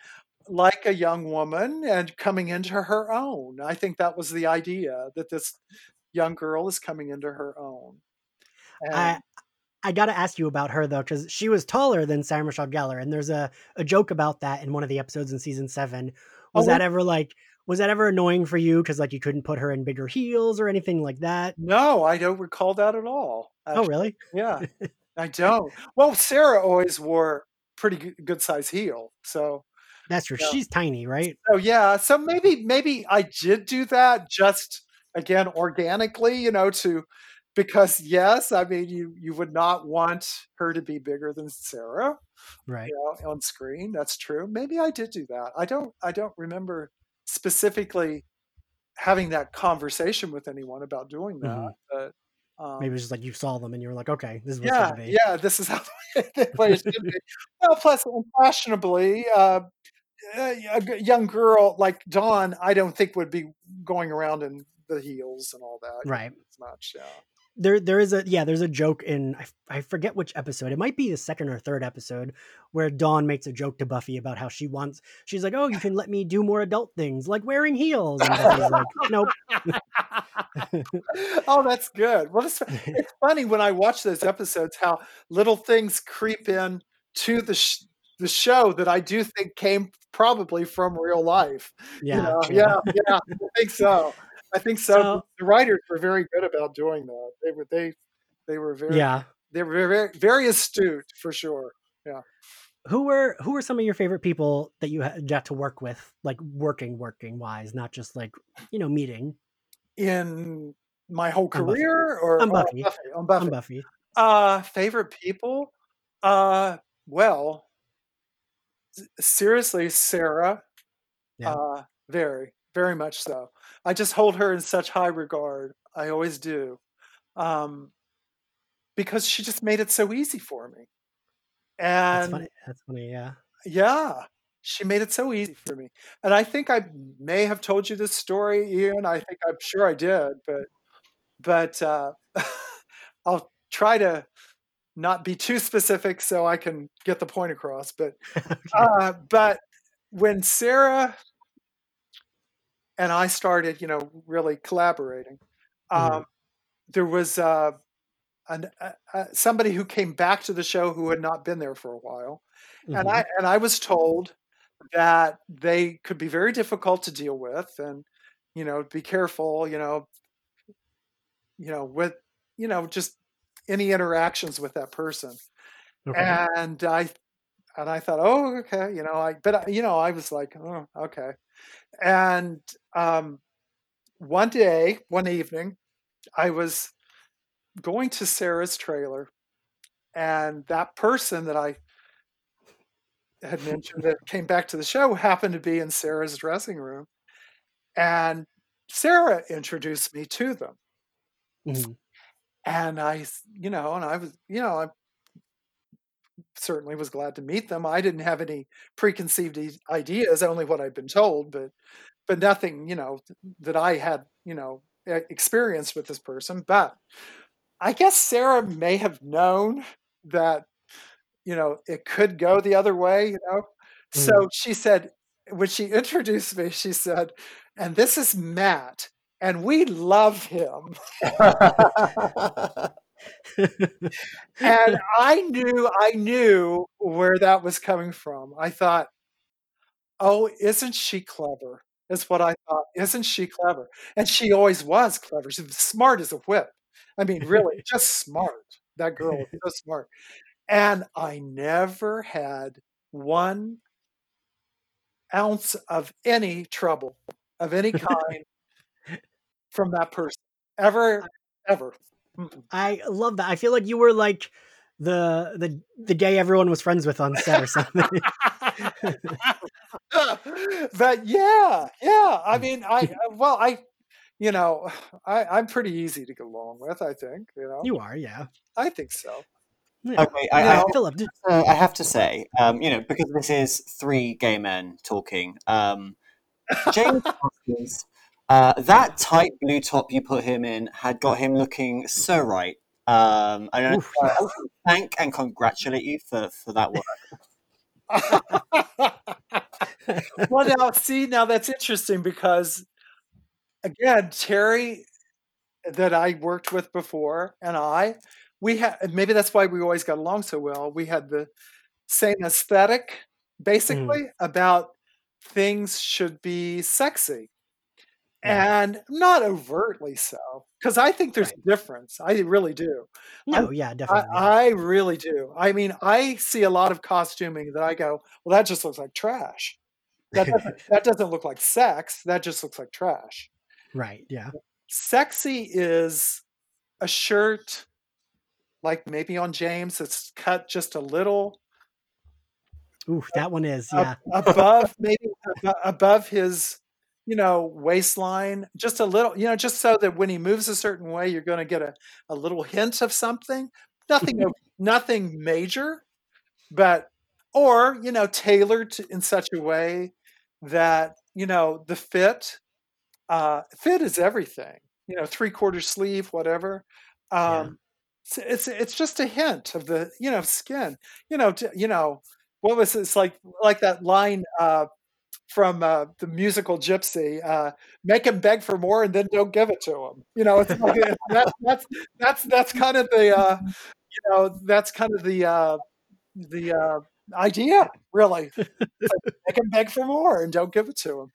like a young woman and coming into her own. I think that was the idea that this young girl is coming into her own. And I I gotta ask you about her though, because she was taller than Sarah Michelle Gellar, and there's a, a joke about that in one of the episodes in season seven. Was Oh, that ever like was that ever annoying for you? Because like you couldn't put her in bigger heels or anything like that? no, I don't recall that at all. Oh really? yeah, I don't. Well, Sarah always wore pretty good, good size heel, so That's true. yeah. She's tiny, right? So yeah, so maybe maybe I did do that just again organically, you know, to because yes, I mean you you would not want her to be bigger than Sarah, Right. you know, on screen. That's true. Maybe I did do that. I don't I don't remember specifically having that conversation with anyone about doing that. hmm But um, Maybe it's just like you saw them and you were like, okay, this is what's yeah, gonna be. yeah, this is how the way it should be. Well, plus unfashionably, uh, a g- young girl like Dawn, I don't think would be going around in the heels and all that Right. as much. Yeah. There there is a yeah there's a joke in I, I forget which episode it might be the second or third episode where dawn makes a joke to buffy about how she wants she's like oh you can let me do more adult things like wearing heels and buffy's like nope oh, that's good. Well, it's, it's funny when I watch those episodes how little things creep in to the sh- the show that I do think came probably from real life. Yeah, you know? yeah. yeah, yeah, I think so. I think so. So- the writers were very good about doing that. They were they they were very yeah. they were very very astute for sure. Yeah. Who were who were some of your favorite people that you had got to work with, like working, working wise, not just like you know meeting In my whole career or On or Buffy. on Buffy. on Buffy? Uh, favorite people? Uh, well, seriously, Sarah. Yeah. Uh, very, very much so. I just hold her in such high regard. I always do. Um, because she just made it so easy for me. That's funny. That's funny. Yeah. yeah, she made it so easy for me. And I think I may have told you this story, Ian. I think I'm sure I did, but but uh, I'll try to not be too specific so I can get the point across. But uh, but when Sarah and I started, you know, really collaborating, Mhm. um, there was uh, an, uh, uh, somebody who came back to the show who had not been there for a while and Mhm. I and I was told that they could be very difficult to deal with, and you know, be careful, you know, you know, with you know, just any interactions with that person. Okay. And I and I thought, oh, okay, you know, I but I- you know, I was like, oh, okay. And um, one day, one evening, I was going to Sarah's trailer, and that person that I had mentioned that came back to the show happened to be in Sarah's dressing room. And Sarah introduced me to them. Mhm. And I, you know, and I was, you know, I certainly was glad to meet them. I didn't have any preconceived ideas, only what I'd been told, but, but nothing, you know, that I had, you know, experienced with this person. But I guess Sarah may have known that, you know, it could go the other way, you know. So mm. she said, when she introduced me, she said, and this is Matt, and we love him. And I knew, I knew where that was coming from. I thought, oh, isn't she clever? Is what I thought. Isn't she clever? And she always was clever. She was smart as a whip. I mean, really, just smart. That girl was so smart. And I never had one ounce of any trouble of any kind from that person ever, ever. I love that. I feel like you were like the the the gay everyone was friends with on set or something. but yeah, yeah. I mean, I uh, well, I, you know, I, I'm pretty easy to get along with. I think, you know, you are, yeah. I think so. yeah. Okay, I, I, have Philip, did, to, I have to say, um, you know, because this is three gay men talking, um, James Marsters, uh, that tight blue top you put him in had got him looking so right. Um, I don't know. yes. I want to thank and congratulate you for, for that work. well, now see, now that's interesting because, again, Terry, that I worked with before, and I, we had maybe that's why we always got along so well. We had the same aesthetic, basically, about things should be sexy. Yeah. And not overtly so, because I think there's a difference. I really do. no, yeah, I, definitely. I really do. I mean, I see a lot of costuming that I go, well, that just looks like trash. That doesn't, that doesn't look like sex. That just looks like trash. right, yeah. Sexy is a shirt, like maybe on James, it's cut just a little Ooh, that one is, yeah. above, maybe above his, you know, waistline, just a little, you know, just so that when he moves a certain way, you're going to get a, a little hint of something. Nothing, of- nothing major, but or you know, tailored to, in such a way that you know the fit. Uh, fit is everything. You know, three quarter sleeve, whatever. Yeah. Um, it's, it's it's just a hint of the you know skin. You know, t- you know what was it? it's like like that line uh, from uh, the musical Gypsy, uh, "Make him beg for more and then don't give it to him." You know, it's like that's that's that's that's kind of the uh, you know that's kind of the uh, the uh, idea. really. Like, make him beg for more and don't give it to him.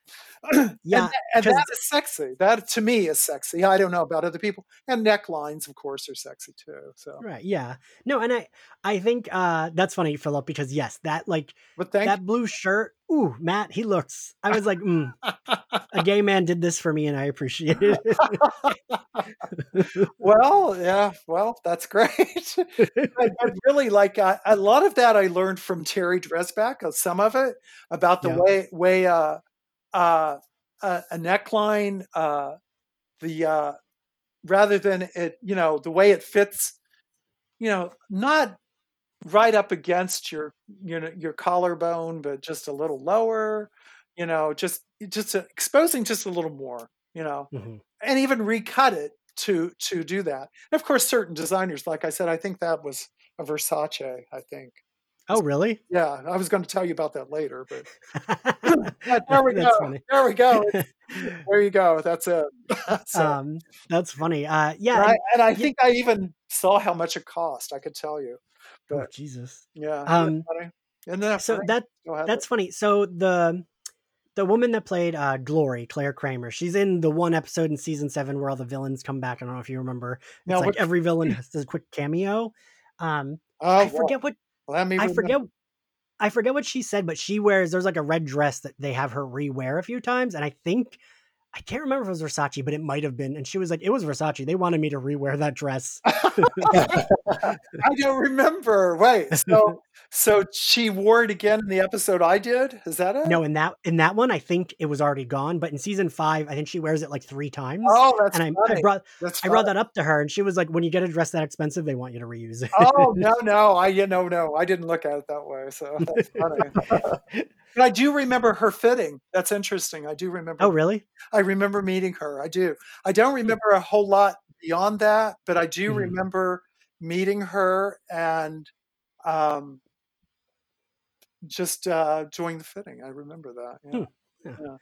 Yeah, and, and that is sexy. That to me is sexy. I don't know about other people. And necklines, of course, are sexy too. So, Right. Yeah. No, and I I think uh that's funny, Philip, because yes, that like but thank that blue shirt. Ooh, Matt, he looks. I was like, mm, a gay man did this for me, and I appreciate it. well, yeah, well, that's great. I, I really like uh, a lot of that. I learned from Terry Dresbach. uh, Some of it about the Yeah. way way uh, uh, uh, a neckline, uh, the uh, rather than it, you know, the way it fits, you know, not right up against your you know your collarbone, but just a little lower. You know, just just exposing just a little more. You know, Mhm. and even recut it to to do that. And of course, certain designers, like I said, I think that was a Versace. I think. Oh, really? Yeah, I was going to tell you about that later, but yeah, there we go. funny. There we go. There you go. That's it. so, um, that's funny. Uh, yeah. and, I, and I yeah. think I even saw how much it cost. I could tell you. Oh, but- Jesus. Yeah. Um? Isn't that So funny? that that's funny. So the the woman that played uh, Glory, Clare Kramer, she's in the one episode in season seven where all the villains come back. I don't know if you remember. It's Now, like which- every villain has a quick cameo. Um, oh, I well, forget what let me I remember. forget I forget what she said, but she wears there's like a red dress that they have her rewear a few times, and I think I can't remember if it was Versace, but it might have been. And she was like, "It was Versace. They wanted me to rewear that dress." I don't remember. Wait, so so she wore it again in the episode I did. Is that it? no, in that in that one, I think it was already gone. But in season five, I think she wears it like three times. Oh, that's and I, I brought that's I brought that up to her, and she was like, "When you get a dress that expensive, they want you to reuse it." Oh no, no, I you know no, I didn't look at it that way. So that's funny. but I do remember her fitting. That's interesting. I do remember. oh, really? I remember meeting her. I do. I don't remember a whole lot beyond that, but I do Mhm. remember meeting her and um, just uh, doing the fitting. I remember that. Yeah. Hmm. Yeah. Yeah.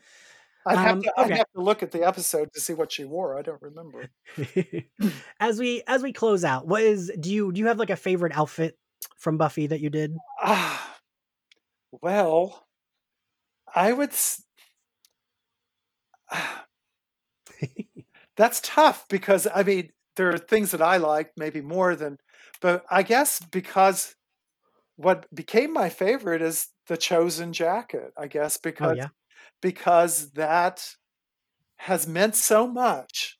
I'd, have Um, to, I'd okay. have to look at the episode to see what she wore. I don't remember. as we as we close out, what is do you do you have like a favorite outfit from Buffy that you did? Ah, well, I would. s- That's tough because I mean there are things that I like maybe more than, but I guess because what became my favorite is the chosen jacket. I guess Oh because yeah. because that has meant so much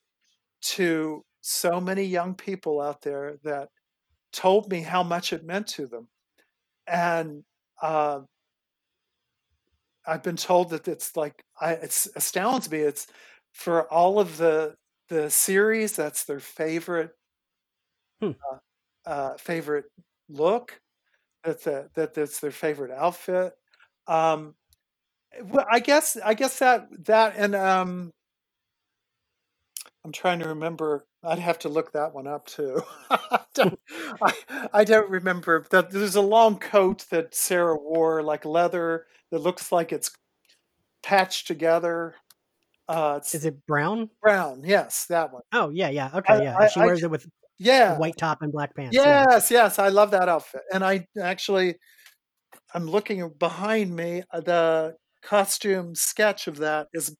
to so many young people out there that told me how much it meant to them and uh, I've been told that it's like I it astounds me. It's for all of the the series that's their favorite Hmm. uh, uh, favorite look. That the, that that's their favorite outfit. Um, well, I guess I guess that that and um, I'm trying to remember. I'd have to look that one up too. I, don't, I, I don't remember. That there's a long coat that Sarah wore, like leather, that looks like it's patched together. Uh, it's Is it brown? brown. Yes, that one. Oh yeah, yeah. Okay, yeah. I- she I wears it with Yeah. white top and black pants. yeah. Yes, yes, I love that outfit. And I actually, I'm looking behind me. uh, The costume sketch of that is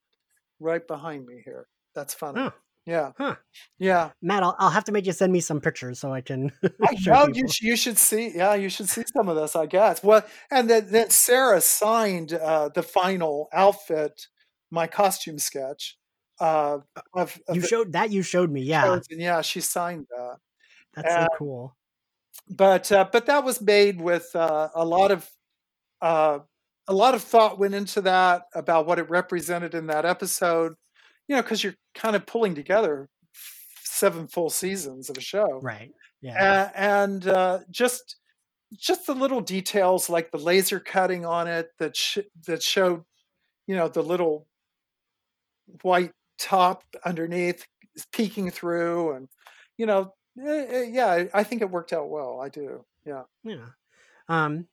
right behind me here. That's funny. Oh. Yeah, Huh. yeah. Matt, I'll, I'll have to make you send me some pictures so I can I know you. You should see. Yeah, you should see some of this. I guess. Well, and then, then Sarah signed uh, the final outfit, my costume sketch. Uh, of, of you the showed that you showed me. Yeah, and yeah, she signed that. that's so uh, cool. but uh, but that was made with uh, a lot of uh, a lot of thought went into that about what it represented in that episode. You know, because you're kind of pulling together seven full seasons of a show, Right. Yeah. A- and uh, just just the little details like the laser cutting on it that sh- that showed, you know, the little white top underneath peeking through, and you know, eh, eh, yeah, I- I think it worked out well. I do, yeah. yeah. Um.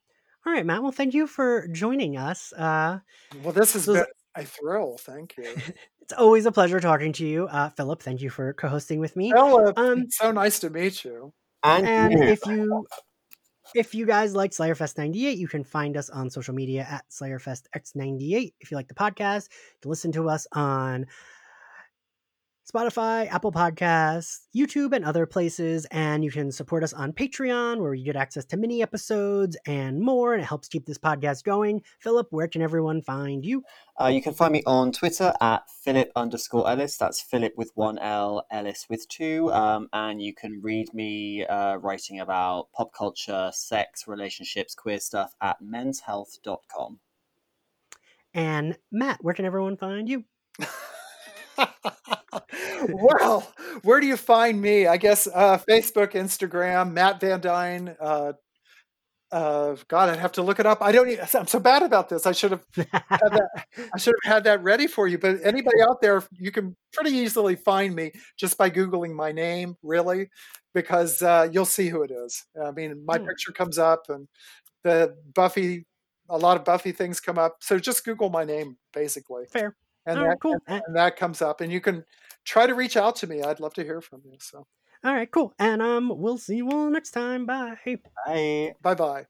All right, Matt. Well, thank you for joining us. Uh, Well, this has So been a thrill. Thank you. it's always a pleasure talking to you, uh, Philip. Thank you for co-hosting with me. Philip, Um, so nice to meet you. And, And you. if you If you guys like Slayerfest 98, you can find us on social media at SlayerFestX98. If you like the podcast, you can listen to us on Spotify, Apple Podcasts, YouTube, and other places. And you can support us on Patreon, where you get access to mini episodes and more, and it helps keep this podcast going. Philip, where can everyone find you? Uh, you can find me on Twitter at Philip underscore Ellis. That's Philip with one L, Ellis with two. Um, and you can read me uh, writing about pop culture, sex, relationships, queer stuff at menshealth.com. And Matt, where can everyone find you? well, where do you find me? I guess uh, Facebook, Instagram, Matt Van Dyne. Uh, uh, God, I'd have to look it up. I don't. Even, I'm so bad about this. I should have. Had that, I should have had that ready for you. But anybody out there, you can pretty easily find me just by googling my name, really, because uh, you'll see who it is. I mean, my Hmm. picture comes up, and the Buffy. A lot of Buffy things come up. So just Google my name, basically Fair. And All that right, cool. And- and that comes up and you can try to reach out to me i'd love to hear from you so all right, cool. And um, we'll see you all next time. Bye. Bye. bye bye